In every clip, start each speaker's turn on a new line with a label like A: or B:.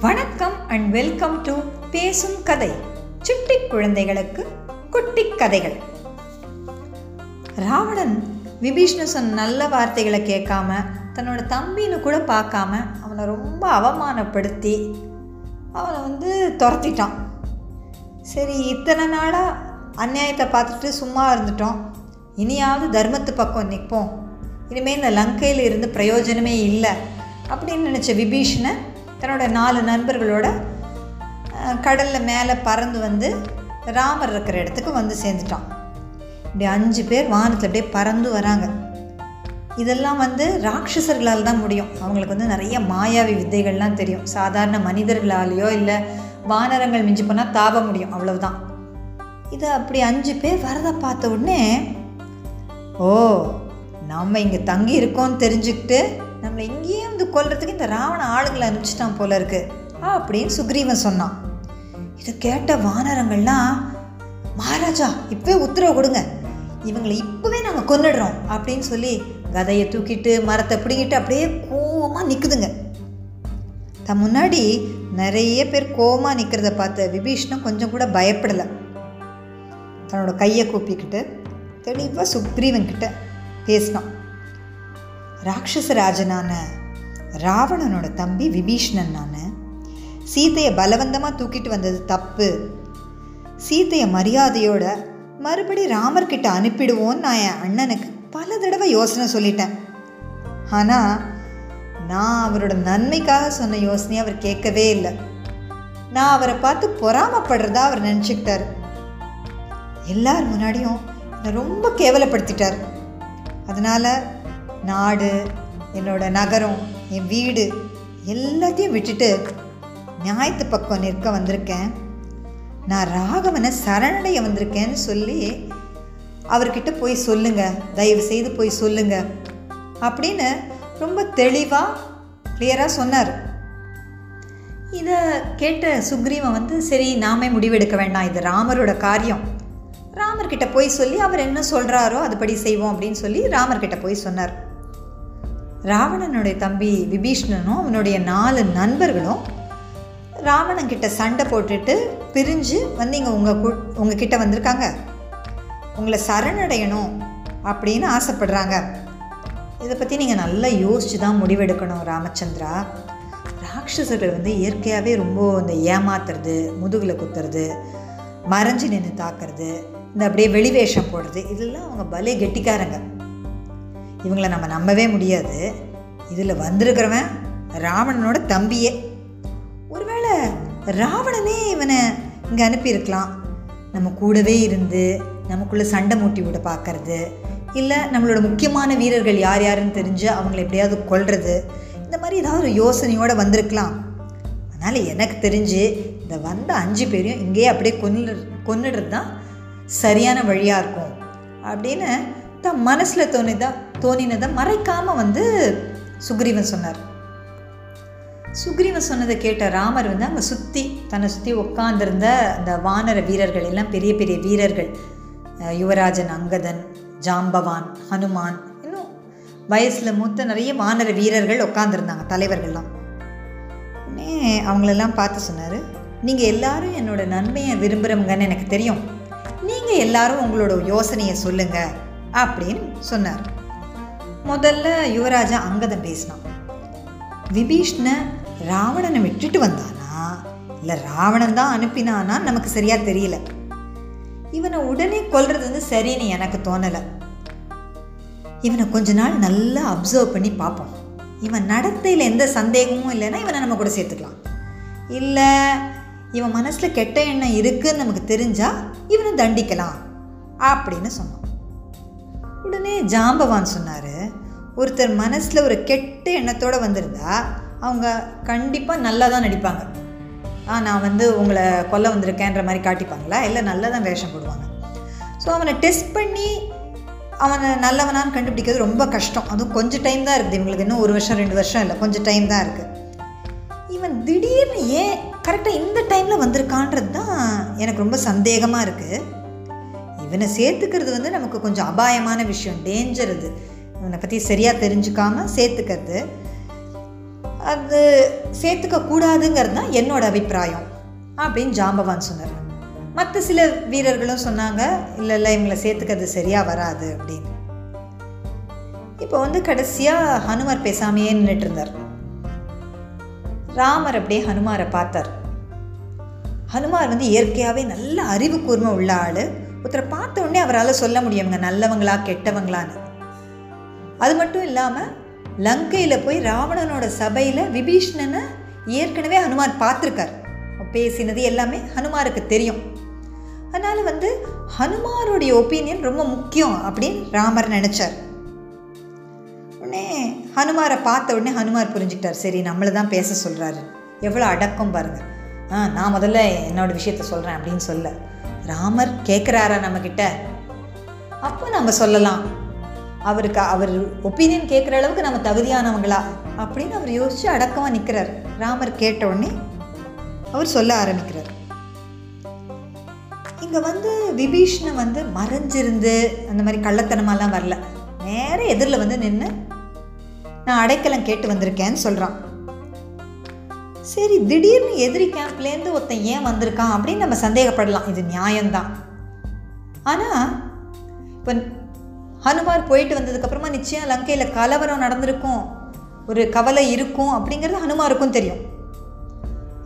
A: வணக்கம் and welcome to பேசும் கதை. சுட்டி குழந்தைகளுக்கு குட்டி கதைகள். ராவணன் விபீஷ்ணு சொன்ன நல்ல வார்த்தைகளை கேட்காம தன்னோட தம்பின்னு கூட பார்க்காம அவனை ரொம்ப அவமானப்படுத்தி அவனை வந்து துரத்திட்டான். சரி இத்தனை நாளாக அநியாயத்தை பார்த்துட்டு சும்மா இருந்துட்டோம். இனியாவது தர்மத்து பக்கம் நிற்போம். இனிமேல் இந்த லங்கையில் இருந்து பிரயோஜனமே இல்லை அப்படின்னு நினச்ச விபீஷனை தன்னோட நாலு நண்பர்களோட கடலில் மேலே பறந்து வந்து ராமர் இருக்கிற இடத்துக்கு வந்து சேர்ந்துட்டான். இப்படி அஞ்சு பேர் வானத்தில் அப்படியே பறந்து வராங்க. இதெல்லாம் வந்து ராட்சசர்களால் தான் முடியும். அவங்களுக்கு வந்து நிறைய மாயாவி வித்தைகள்லாம் தெரியும். சாதாரண மனிதர்களாலேயோ இல்லை வானரங்கள் மிஞ்சி போனால் தாப முடியும். அவ்வளவுதான். இதை அப்படி அஞ்சு பேர் வரதை பார்த்த உடனே ஓ நம்ம இங்கே தங்கி இருக்கோம்னு தெரிஞ்சுக்கிட்டு நம்மளை இங்கேயே வந்து கொல்றதுக்கு இந்த ராவண ஆளுங்களை அனுப்பிச்சிட்டான் போல இருக்கு. அப்படின்னு சுக்ரீவன் சொன்னான். இதை கேட்ட வானரங்கள்லாம் மகாராஜா இப்பவே உத்தரவு கொடுங்க. இவங்களை இப்போவே நாங்கள் கொன்னுடுறோம் அப்படின்னு சொல்லி கதையை தூக்கிட்டு மரத்தை பிடிங்கிட்டு அப்படியே கோவமாக நிற்குதுங்க தன் முன்னாடி நிறைய பேர் கோவமாக நிற்கிறத பார்த்த விபீஷ்ணம் கொஞ்சம் கூட பயப்படலை. தன்னோட கையை கூப்பிக்கிட்டு தெளிவாக சுக்ரீவன் கிட்ட பேசினான். ராட்சசராஜனான ராவணனோட தம்பி விபீஷ்ணன் நான். சீதையை பலவந்தமாக தூக்கிட்டு வந்தது தப்பு. சீதையை மரியாதையோட மறுபடி ராமர்கிட்ட அனுப்பிடுவோன்னு நான் என் அண்ணனுக்கு பல தடவை யோசனை சொல்லிட்டேன். ஆனால் நான் அவரோட நன்மைக்காக சொன்ன யோசனையை அவர் கேட்கவே இல்லை. நான் அவரை பார்த்து பொறாமப்படுறதா அவர் நினச்சிக்கிட்டார். எல்லார் முன்னாடியும் என்னை ரொம்ப கேவலப்படுத்திட்டார். அதனால் நாடு என்னோட நகரம் என் வீடு எல்லாத்தையும் விட்டுட்டு நியாயத்து பக்கம் நிற்க வந்திருக்கேன். நான் ராகவனை சரணடைய வந்திருக்கேன்னு சொல்லி அவர்கிட்ட போய் சொல்லுங்க. தயவு செய்து போய் சொல்லுங்க. அப்படின்னு ரொம்ப தெளிவாக கிளியராக சொன்னார். இதை கேட்ட சுக்ரீவன் வந்து சரி நாமே முடிவெடுக்க வேண்டாம். இது ராமரோட காரியம். ராமர்கிட்ட போய் சொல்லி அவர் என்ன சொல்கிறாரோ அதுபடி செய்வோம். அப்படின்னு சொல்லி ராமர்கிட்ட போய் சொன்னார். ராவணனுடைய தம்பி விபீஷ்ணனும் அவனுடைய நாலு நண்பர்களும் ராவணன்கிட்ட சண்டை போட்டுட்டு பிரிஞ்சு வந்து இங்கே உங்கள் கு உங்கக்கிட்ட வந்திருக்காங்க. உங்களை சரணடையணும் அப்படின்னு ஆசைப்படுறாங்க. இதை பற்றி நீங்கள் நல்லா யோசித்து தான் முடிவெடுக்கணும் ராமச்சந்திரா. ராட்சசர்கள் வந்து இயற்கையாகவே ரொம்ப இந்த ஏமாத்துறது முதுகில் குத்துறது மறைஞ்சு நின்று தாக்குறது இந்த அப்படியே வெளிவேஷம் போடுறது இதெல்லாம் அவங்க பலே கெட்டிக்காரங்க. இவங்களை நம்ம நம்பவே முடியாது. இதில் வந்திருக்கிறவன் ராவணனோட தம்பியே. ஒருவேளை ராவணனே இவனை இங்கே அனுப்பியிருக்கலாம். நம்ம கூடவே இருந்து நமக்குள்ளே சண்டை மூட்டி விட பார்க்கறது இல்லை நம்மளோட முக்கியமான வீரர்கள் யார் யாருன்னு தெரிஞ்சு அவங்கள எப்படியாவது கொள்வது இந்த மாதிரி ஏதாவது ஒரு யோசனையோடு வந்திருக்கலாம். அதனால் எனக்கு தெரிஞ்சு இந்த வந்த அஞ்சு பேரையும் இங்கேயே அப்படியே கொன்னு கொன்னுடுறது தான் சரியான வழியாக இருக்கும். அப்படின்னு தன் மனசில் தோணுதான் தோணினதை மறைக்காமல் வந்து சுக்ரீவன் சொன்னார். சுக்ரீவன் சொன்னதை கேட்ட ராமர் வந்து அங்கே சுற்றி தன்னை சுற்றி உட்காந்துருந்த அந்த வானர வீரர்கள் எல்லாம் பெரிய பெரிய வீரர்கள் யுவராஜன் அங்கதன் ஜாம்பவான் ஹனுமான் இன்னும் வயசில் மூத்த நிறைய வானர வீரர்கள் உட்காந்துருந்தாங்க தலைவர்கள்லாம். உடனே அவங்களெல்லாம் பார்த்து சொன்னார் நீங்கள் எல்லாரும் என்னோட நன்மையை விரும்புகிறவங்கன்னு எனக்கு தெரியும். நீங்கள் எல்லாரும் உங்களோட யோசனையை சொல்லுங்கள் அப்படின்னு சொன்னார். முதல்ல யுவராஜா அங்கதன் பேசினான். விபீஷ்ண ராவணனை விட்டுட்டு வந்தானா? இல்லை ராவணன் தான் அனுப்பினானா? நமக்கு சரியாக தெரியல. இவனை உடனே கொல்றது வந்து சரின்னு எனக்கு தோணலை. இவனை கொஞ்ச நாள் நல்லா அப்சர்வ் பண்ணி பார்ப்போம். இவன் நடத்தையில் எந்த சந்தேகமும் இல்லைன்னா இவனை நம்ம கூட சேர்த்துக்கலாம். இல்லை இவன் மனசில் கெட்ட எண்ணம் இருக்குன்னு நமக்கு தெரிஞ்சால் இவனை தண்டிக்கலாம். அப்படின்னு சொன்னான். உடனே ஜாம்பவான் சொன்னார். ஒருத்தர் மனசில் ஒரு கெட்ட எண்ணத்தோடு வந்திருந்தா அவங்க கண்டிப்பாக நல்லா தான் நடிப்பாங்க. ஆ நான் வந்து உங்களை கொல்ல வந்திருக்கேன்ற மாதிரி காட்டிப்பாங்களா? இல்லை நல்லா தான் வேஷம் போடுவாங்க. ஸோ அவனை டெஸ்ட் பண்ணி அவனை நல்லவனான்னு கண்டுபிடிக்கிறது ரொம்ப கஷ்டம். அதுவும் கொஞ்சம் டைம் தான் இருக்குது. இவங்களுக்கு இன்னும் ஒரு வருஷம் ரெண்டு வருஷம் இல்லை. கொஞ்சம் டைம் தான் இருக்குது இவன் திடீர்னு ஏன் கரெக்டாக இந்த டைமில் வந்திருக்கான்றது தான் எனக்கு ரொம்ப சந்தேகமாக இருக்குது இவனை சேர்த்துக்கிறது வந்து நமக்கு கொஞ்சம் அபாயமான விஷயம் டேஞ்சர் இது இவனை பற்றி சரியாக தெரிஞ்சுக்காமல் சேர்த்துக்கிறது. அது சேர்த்துக்க கூடாதுங்கிறது தான் என்னோட அபிப்பிராயம் அப்படின்னு ஜாம்பவான் சொன்னார். மற்ற சில வீரர்களும் சொன்னாங்க இல்லை இல்லை இவங்களை சேர்த்துக்கிறது சரியாக வராது அப்படின்னு. இப்போ வந்து கடைசியாக ஹனுமார் பேசாமையே நின்றுட்டு இருந்தார். ராமர் அப்படியே ஹனுமாரை பார்த்தார். ஹனுமார் வந்து இயற்கையாகவே நல்ல அறிவு கூர்மை உள்ள ஆள். ஒருத்தரை பார்த்த உடனே அவரால் சொல்ல முடியுங்க நல்லவங்களா கெட்டவங்களான்னு. அது மட்டும் இல்லாமல் லங்கையில் போய் ராவணனோட சபையில் விபீஷ்ணனை ஏற்கனவே ஹனுமார் பார்த்துருக்கார். பேசினது எல்லாமே ஹனுமாருக்கு தெரியும். அதனால் வந்து ஹனுமாருடைய ஒப்பீனியன் ரொம்ப முக்கியம் அப்படின்னு ராமர் நினச்சார். உடனே ஹனுமாரை பார்த்த உடனே ஹனுமார் புரிஞ்சுக்கிட்டார். சரி நம்மளை தான் பேச சொல்கிறாரு எவ்வளோ அடக்கம் பாருங்கள் ஆ நான் முதல்ல என்னோடய விஷயத்த சொல்கிறேன் அப்படின்னு சொல்ல. ராமர் கேட்குறாரா நம்மக்கிட்ட அப்போ நம்ம சொல்லலாம். அவருக்கு அவர் ஒப்பீனியன் கேட்குற அளவுக்கு நம்ம தகுதியானவங்களா? அப்படின்னு அவர் யோசித்து அடக்கமாக நிற்கிறார் ராமர் கேட்ட உடனே அவர் சொல்ல ஆரம்பிக்கிறார். இங்கே வந்து விபீஷ்ண வந்து மறைஞ்சிருந்து அந்த மாதிரி கள்ளத்தனமாலாம் வரல. நேர எதிரில் வந்து நின்று நான் அடைக்கலம் கேட்டு வந்திருக்கேன்னு சொல்கிறான் சரி திடீர்னு எதிரி கேம்ப்லேருந்து ஒருத்தன் ஏன் வந்திருக்கான் அப்படின்னு நம்ம சந்தேகப்படலாம். இது நியாயம்தான். ஆனால் இப்போ ஹனுமார் போயிட்டு வந்ததுக்கப்புறமா நிச்சயம் லங்கையில் கலவரம் நடந்திருக்கும். ஒரு கவலை இருக்கும் அப்படிங்கிறது ஹனுமாருக்கும் தெரியும்.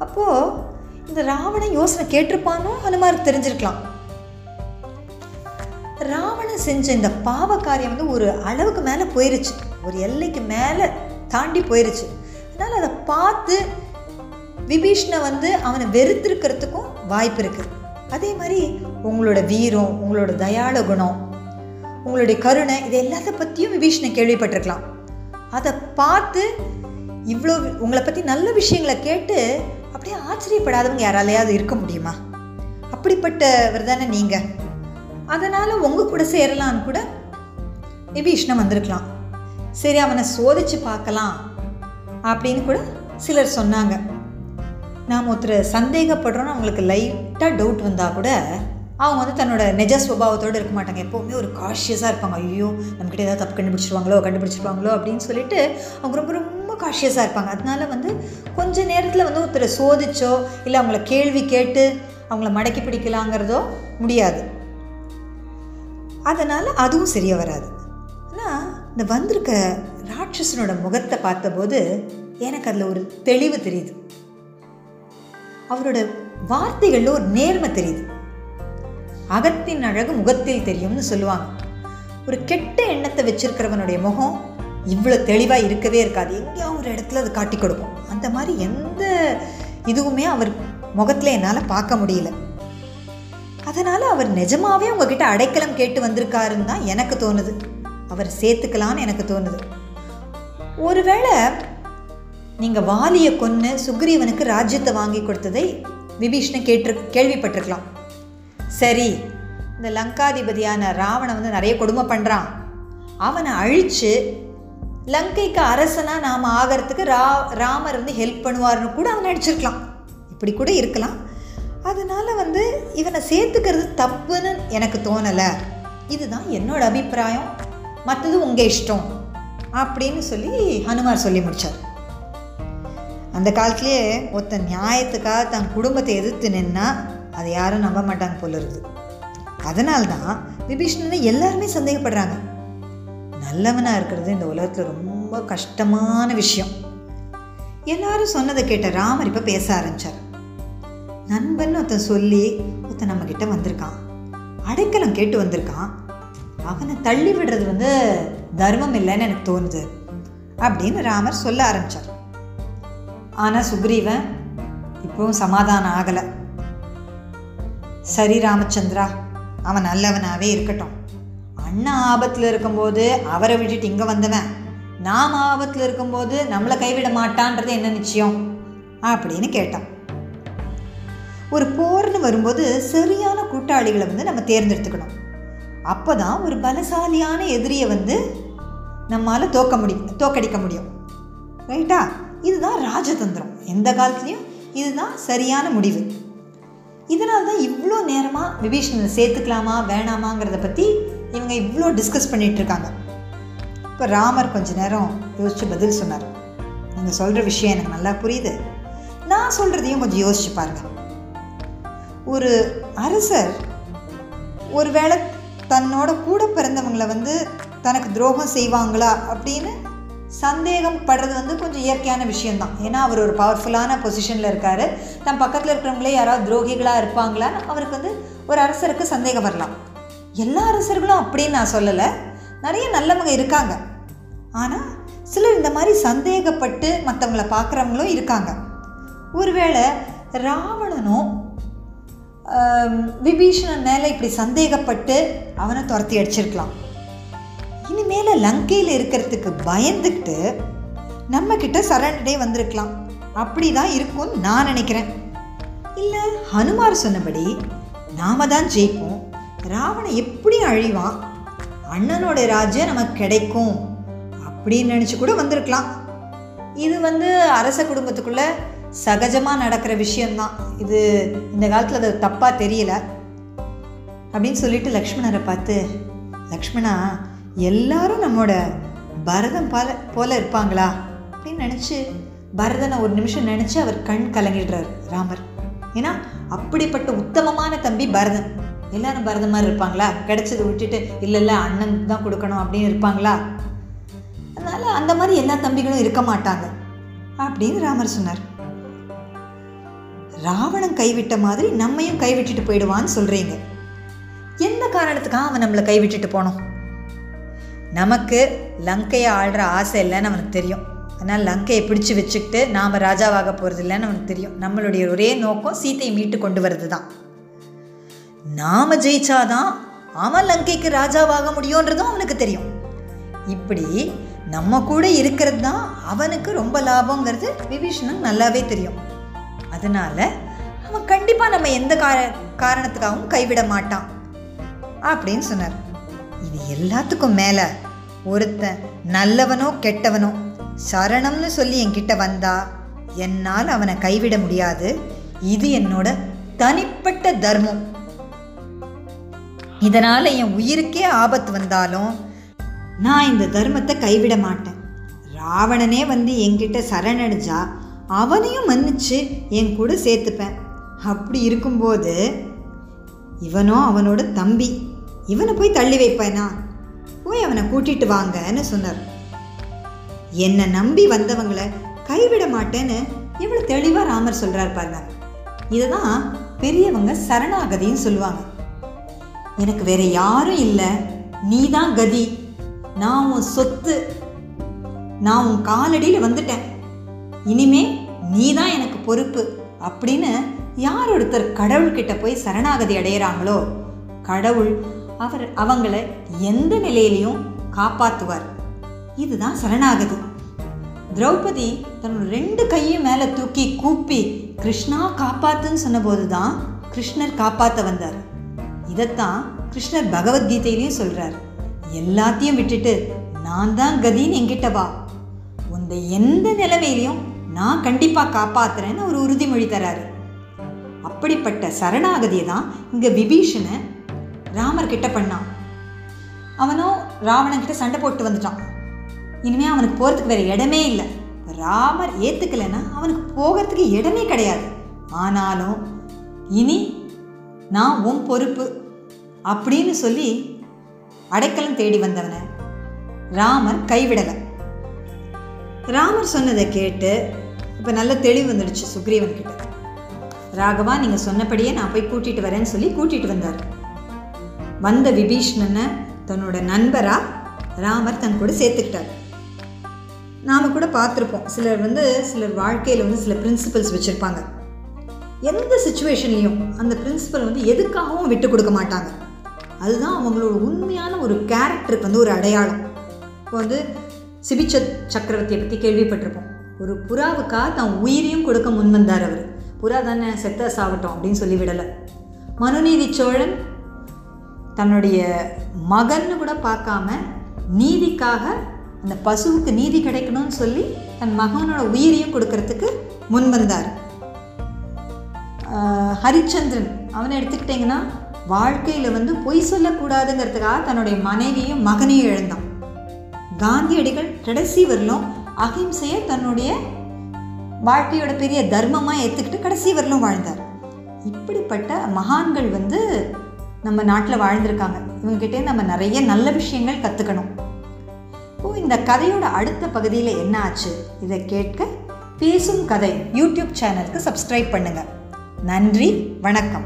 A: அப்போது இந்த ராவணன் யோசனை கேட்டிருப்பானோ ஹனுமாருக்கு தெரிஞ்சிருக்கலாம். ராவணன் செஞ்ச இந்த பாவ காரியம் வந்து ஒரு அளவுக்கு மேலே போயிருச்சு. ஒரு எல்லைக்கு மேலே தாண்டி போயிருச்சு. அதனால் அதை பார்த்து விபீஷ்ணை வந்து அவனை வெறுத்திருக்கிறதுக்கும் வாய்ப்பு இருக்குது அதே மாதிரி உங்களோட வீரம் உங்களோட தயாள குணம் உங்களுடைய கருணை இது எல்லாத்த பற்றியும் விபீஷ்ணை கேள்விப்பட்டிருக்கலாம். அதை பார்த்து இவ்வளோ உங்களை பற்றி நல்ல விஷயங்களை கேட்டு அப்படியே ஆச்சரியப்படாதவங்க யாராலையாவது இருக்க முடியுமா? அப்படிப்பட்டவர் தானே நீங்கள் அதனால் உங்கள் கூட சேரலான்னு கூட விபீஷ்ணம் வந்திருக்கலாம். சரி அவனை சோதிச்சு பார்க்கலாம் அப்படின்னு கூட சிலர் சொன்னாங்க. நாம் ஒருத்தர் சந்தேகப்படுறோன்னு அவங்களுக்கு லைட்டாக டவுட் வந்தால் கூட அவங்க வந்து தன்னோட நிஜ சுபாவத்தோடு இருக்க மாட்டாங்க. எப்போவுமே ஒரு காஷியஸாக இருப்பாங்க. ஐயோ நம்மக்கிட்ட ஏதாவது தப்பு கண்டுபிடிச்சிருவாங்களோ கண்டுபிடிச்சிருவாங்களோ அப்படின்னு சொல்லிட்டு அவங்க ரொம்ப ரொம்ப காஷியஸாக இருப்பாங்க. அதனால வந்து கொஞ்ச நேரத்தில் வந்து ஒருத்தரை சோதிச்சோ இல்லை அவங்கள கேள்வி கேட்டு அவங்கள மடக்கி பிடிக்கலாங்கிறதோ முடியாது. அதனால் அதுவும் சரியாக வராது. ஆனால் இந்த வந்திருக்க ராட்சசனோட முகத்தை பார்த்தபோது எனக்கு அதில் ஒரு தெளிவு தெரியுது. அவரோட வார்த்தைகளில் ஒரு நேர்மை தெரியுது. அகத்தின் அழகு முகத்தில் தெரியும்னு சொல்லுவாங்க. ஒரு கெட்ட எண்ணத்தை வச்சிருக்கிறவனுடைய முகம் இவ்வளோ தெளிவாக இருக்கவே இருக்காது. எங்கேயோ ஒரு இடத்துல அது காட்டி கொடுக்கும். அந்த மாதிரி எந்த இதுவுமே அவர் முகத்தில் என்னால் பார்க்க முடியல. அதனால் அவர் நிஜமாகவே உங்ககிட்ட அடைக்கலம் கேட்டு வந்திருக்காருன்னு தான் எனக்கு தோணுது. அவர் சேர்த்துக்கலான்னு எனக்கு தோணுது. ஒருவேளை நீங்கள் வாலியை கொன்று சுக்ரீவனுக்கு ராஜ்யத்தை வாங்கி கொடுத்ததை விபீஷ்ணன் கேட்டு கேள்விப்பட்டிருக்கலாம். சரி இந்த லங்காதிபதியான ராவணன் வந்து நிறைய கொடுமை பண்ணுறான் அவனை அழித்து லங்கைக்கு அரசனாக நாம் ஆகிறதுக்கு ரா ராமர் வந்து ஹெல்ப் பண்ணுவார்னு கூட அவன் நடிச்சிருக்கலாம். இப்படி கூட இருக்கலாம். அதனால் வந்து இவனை சேர்த்துக்கிறது தப்புன்னு எனக்கு தோணலை. இதுதான் என்னோட அபிப்பிராயம். மற்றது உங்கள் இஷ்டம் அப்படின்னு சொல்லி ஹனுமார் சொல்லி முடித்தார் அந்த காலத்துலேயே ஒருத்தன் நியாயத்துக்காக தன் குடும்பத்தை எதிர்த்து நின்னா அதை யாரும் நம்ப மாட்டாங்க போல இருக்குது அதனால்தான் விபீஷ்ணனை எல்லாருமே சந்தேகப்படுறாங்க. நல்லவனாக இருக்கிறது இந்த உலகத்தில் ரொம்ப கஷ்டமான விஷயம். எல்லாரும் சொன்னதை கேட்ட ராமர் இப்போ பேச ஆரம்பித்தார் நண்பன் ஒருத்தன் சொல்லி ஒருத்தன் நம்மக்கிட்ட வந்திருக்கான். அடைக்கலம் கேட்டு வந்திருக்கான். அவனை தள்ளி விடுறது வந்து தர்மம் இல்லைன்னு எனக்கு தோணுது அப்படின்னு ராமர் சொல்ல ஆரம்பித்தார் ஆனால் சுக்ரீவன் இப்போவும் சமாதானம் ஆகலை. சரி ராமச்சந்திரா அவன் நல்லவனாகவே இருக்கட்டும். அண்ணன் ஆபத்தில் இருக்கும்போது அவரை விட்டுட்டு இங்கே வந்தவன் நாம் ஆபத்தில் இருக்கும்போது நம்மளை கைவிட மாட்டான்றது என்ன நிச்சயம்? அப்படின்னு கேட்டான். ஒரு போர்னு வரும்போது சரியான கூட்டாளிகளை வந்து நம்ம தேர்ந்தெடுத்துக்கணும். அப்போ தான் ஒரு பலசாலியான எதிரியை வந்து நம்மால் தோக்க முடியும் தோக்கடிக்க முடியும். ரைட்டா இதுதான் ராஜதந்திரம். எந்த காலத்துலேயும் இதுதான் சரியான முடிவு. இதனால தான் இவ்வளோ நேரமாக விபீஷணனை சேர்த்துக்கலாமா வேணாமாங்கிறத பற்றி இவங்க இவ்வளோ டிஸ்கஸ் பண்ணிகிட்டு இருக்காங்க இப்போ ராமர் கொஞ்ச நேரம் யோசித்து பதில் சொன்னார். நீங்கள் சொல்கிற விஷயம் எனக்கு நல்லா புரியுது. நான் சொல்கிறதையும் கொஞ்சம் யோசிச்சு பாருங்க. ஒரு அரசர் ஒருவேளை தன்னோட கூட பிறந்தவங்களை வந்து தனக்கு துரோகம் செய்வாங்களா அப்படின்னு சந்தேகம் படுறது வந்து கொஞ்சம் இயற்கையான விஷயந்தான் ஏன்னா அவர் ஒரு பவர்ஃபுல்லான பொசிஷனில் இருக்கார். தன் பக்கத்தில் இருக்கிறவங்களே யாராவது துரோகிகளாக இருப்பாங்களான்னு அவருக்கு வந்து ஒரு அரசருக்கு சந்தேகம் வரலாம். எல்லா அரசர்களும் அப்படின்னு நான் சொல்லலை. நிறைய நல்லவங்க இருக்காங்க. ஆனால் சிலர் இந்த மாதிரி சந்தேகப்பட்டு மற்றவங்கள பார்க்குறவங்களும் இருக்காங்க. ஒருவேளை ராவணனும் விபீஷணன் மேலே இப்படி சந்தேகப்பட்டு அவனை துரத்தி அடிச்சிருக்கலாம். இனிமேல லங்கையில் இருக்கிறதுக்கு பயந்துக்கிட்டு நம்ம கிட்ட சரணடே வந்திருக்கலாம். அப்படி தான் இருக்கும்னு நான் நினைக்கிறேன். இல்லை ஹனுமார் சொன்னபடி நாம தான் ஜெயிப்போம். ராவணன் எப்படி அழிவான்? அண்ணனோட ராஜ்யம் நமக்கு கிடைக்கும் அப்படின்னு நினச்சி கூட வந்திருக்கலாம். இது வந்து அரச குடும்பத்துக்குள்ள சகஜமாக நடக்கிற விஷயம்தான். இது இந்த காலத்தில் அது தப்பாக தெரியல. அப்படின்னு சொல்லிட்டு லக்ஷ்மணரை பார்த்து லக்ஷ்மணா எல்லாரும் நம்மோட பரதம் போல போல இருப்பாங்களா? அப்படின்னு நினச்சி பரதனை ஒரு நிமிஷம் நினச்சி அவர் கண் கலங்கிடுறார் ராமர். ஏன்னா அப்படிப்பட்ட உத்தமமான தம்பி பரதன். எல்லாரும் பரதம் மாதிரி இருப்பாங்களா? கிடைச்சதை விட்டுட்டு இல்லை இல்லை அண்ணன் தான் கொடுக்கணும் அப்படின்னு இருப்பாங்களா? அதனால் அந்த மாதிரி எல்லா தம்பிகளும் இருக்க மாட்டாங்க அப்படின்னு ராமர் சொன்னார். ராவணன் கைவிட்ட மாதிரி நம்மையும் கைவிட்டுட்டு போயிடுவான்னு சொல்கிறீங்க எந்த காரணத்துக்காக அவன் நம்மளை கைவிட்டுட்டு போனோம்? நமக்கு லங்கையை ஆள்ற ஆசை இல்லைன்னு அவனுக்கு தெரியும். ஆனால் லங்கையை பிடிச்சி வச்சுக்கிட்டு நாம் ராஜாவாக போகிறது இல்லைன்னு அவனுக்கு தெரியும். நம்மளுடைய ஒரே நோக்கம் சீத்தையை மீட்டு கொண்டு வர்றது தான் நாம் ஜெயிச்சாதான் அவன் லங்கைக்கு ராஜாவாக முடியுன்றதும் அவனுக்கு தெரியும். இப்படி நம்ம கூட இருக்கிறது தான் அவனுக்கு ரொம்ப லாபங்கிறது விபீஷனுக்கு நல்லாவே தெரியும். அதனால் அவன் கண்டிப்பாக நம்ம எந்த கார காரணத்துக்காகவும் கைவிட மாட்டான். அப்படின்னு சொன்னார். இது எல்லாத்துக்கும் மேலே ஒருத்தன் நல்லவனோ கெட்டவனோ சரணம்னு சொல்லி என்கிட்ட வந்தா என்னால் அவனை கைவிட முடியாது. இது என்னோட தனிப்பட்ட தர்மம். இதனால் என் உயிருக்கே ஆபத்து வந்தாலும் நான் இந்த தர்மத்தை கைவிட மாட்டேன். ராவணனே வந்து என்கிட்ட சரணடைஞ்சா அவனையும் மன்னிச்சு என் கூட சேர்த்துப்பேன். அப்படி இருக்கும்போது இவனோ அவனோட தம்பி. இவனை போய் தள்ளி வைப்பேனா? போய் அவனை கூட்டிட்டு வாங்கன்னு சொன்னார். என்னை நம்பி வந்தவங்களை கைவிட மாட்டேன்னு எவ்வளோ தெளிவாக ராமர் சொல்கிறார் பாருங்க. இதை தான் பெரியவங்க சரணாகதின்னு சொல்லுவாங்க. எனக்கு வேற யாரும் இல்லை. நீ தான் கதி. நான் உன் சொத்து. நான் உன் காலடியில் வந்துட்டேன். இனிமே நீ தான் எனக்கு பொறுப்பு அப்படின்னு யார் ஒருத்தர் கடவுள்கிட்ட போய் சரணாகதி அடையிறாங்களோ? கடவுள் அவர் அவங்கள எந்த நிலையிலையும் காப்பாற்றுவார் இதுதான் சரணாகதி. திரௌபதி தன்னோட ரெண்டு கையும் மேலே தூக்கி கூப்பி கிருஷ்ணா காப்பாத்துன்னு சொன்னபோது தான் கிருஷ்ணர் காப்பாற்ற வந்தார். இதைத்தான் கிருஷ்ணர் பகவத்கீதையிலையும் சொல்கிறார் எல்லாத்தையும் விட்டுட்டு நான் தான் கதின்னு என்கிட்ட வா. உந்த எந்த நிலைமையிலையும் நான் கண்டிப்பாக காப்பாற்றுறேன்னு ஒரு உறுதிமொழி தராரு. அப்படிப்பட்ட சரணாகதியை தான் இங்கே விபீஷனை ராமர் கிட்ட பண்ணான் அவனும் ராவணன்கிட்ட சண்டை போட்டு வந்துட்டான். இனிமேல் அவனுக்கு போகிறதுக்கு வேற இடமே இல்லை. ராமர் ஏற்றுக்கலைன்னா அவனுக்கு போகிறதுக்கு இடமே கிடையாது. ஆனாலும் இனி நான் உன் பொறுப்பு அப்படின்னு சொல்லி அடைக்கலம் தேடி வந்தவனை ராமர் கைவிடலை. ராமர் சொன்னதை கேட்டு இப்போ நல்ல தெளிவு வந்துடுச்சு சுக்ரீவன் கிட்ட ராகவா நீங்கள் சொன்னபடியே நான் போய் கூட்டிகிட்டு வரேன்னு சொல்லி கூட்டிகிட்டு வந்தார். வந்த விபீஷ்ணனை தன்னோட நண்பராக ராமர் தன் கூட சேர்த்துக்கிட்டார். நாம் கூட பார்த்துருப்போம். சிலர் வந்து சிலர் வாழ்க்கையில் வந்து சில பிரின்சிபல்ஸ் வச்சுருப்பாங்க. எந்த சுச்சுவேஷன்லேயும் அந்த பிரின்சிபல் வந்து எதுக்காகவும் விட்டு கொடுக்க மாட்டாங்க. அதுதான் அவங்களோட உண்மையான ஒரு கேரக்டருக்கு வந்து ஒரு அடையாளம். இப்போ வந்து சிபிச்ச சக்கரவர்த்தியை பற்றி கேள்விப்பட்டிருப்போம். ஒரு புறாவுக்காக தான் உயிரையும் கொடுக்க முன் வந்தார் அவர். புறா தானே செத்த சாகட்டும் அப்படின்னு சொல்லி விடலை மனுநீதி சோழன் தன்னுடைய மகன்னு கூட பார்க்காம நீதிக்காக அந்த பசுவுக்கு நீதி கிடைக்கணும்னு சொல்லி தன் மகனோட உயிரையும் கொடுக்கறதுக்கு முன் வந்தார் ஹரிச்சந்திரன். அவனை எடுத்துக்கிட்டிங்கன்னா வாழ்க்கையில் வந்து பொய் சொல்லக்கூடாதுங்கிறதுக்காக தன்னுடைய மனைவியும் மகனையும் எழுந்தான் காந்தியடிகள் கடைசி வரலும் அகிம்சையை தன்னுடைய வாழ்க்கையோட பெரிய தர்மமாக ஏற்றுக்கிட்டு கடைசி வரலும் வாழ்ந்தார். இப்படிப்பட்ட மகான்கள் வந்து நம்ம நாட்டில் வாழ்ந்திருக்காங்க. இவங்ககிட்டே நம்ம நிறைய நல்ல விஷயங்கள் கற்றுக்கணும் இப்போ இந்த கதையோட அடுத்த பகுதியில் என்ன ஆச்சு? இதை கேட்க பேசும் கதை யூடியூப் சேனலுக்கு சப்ஸ்கிரைப் பண்ணுங்கள் நன்றி வணக்கம்.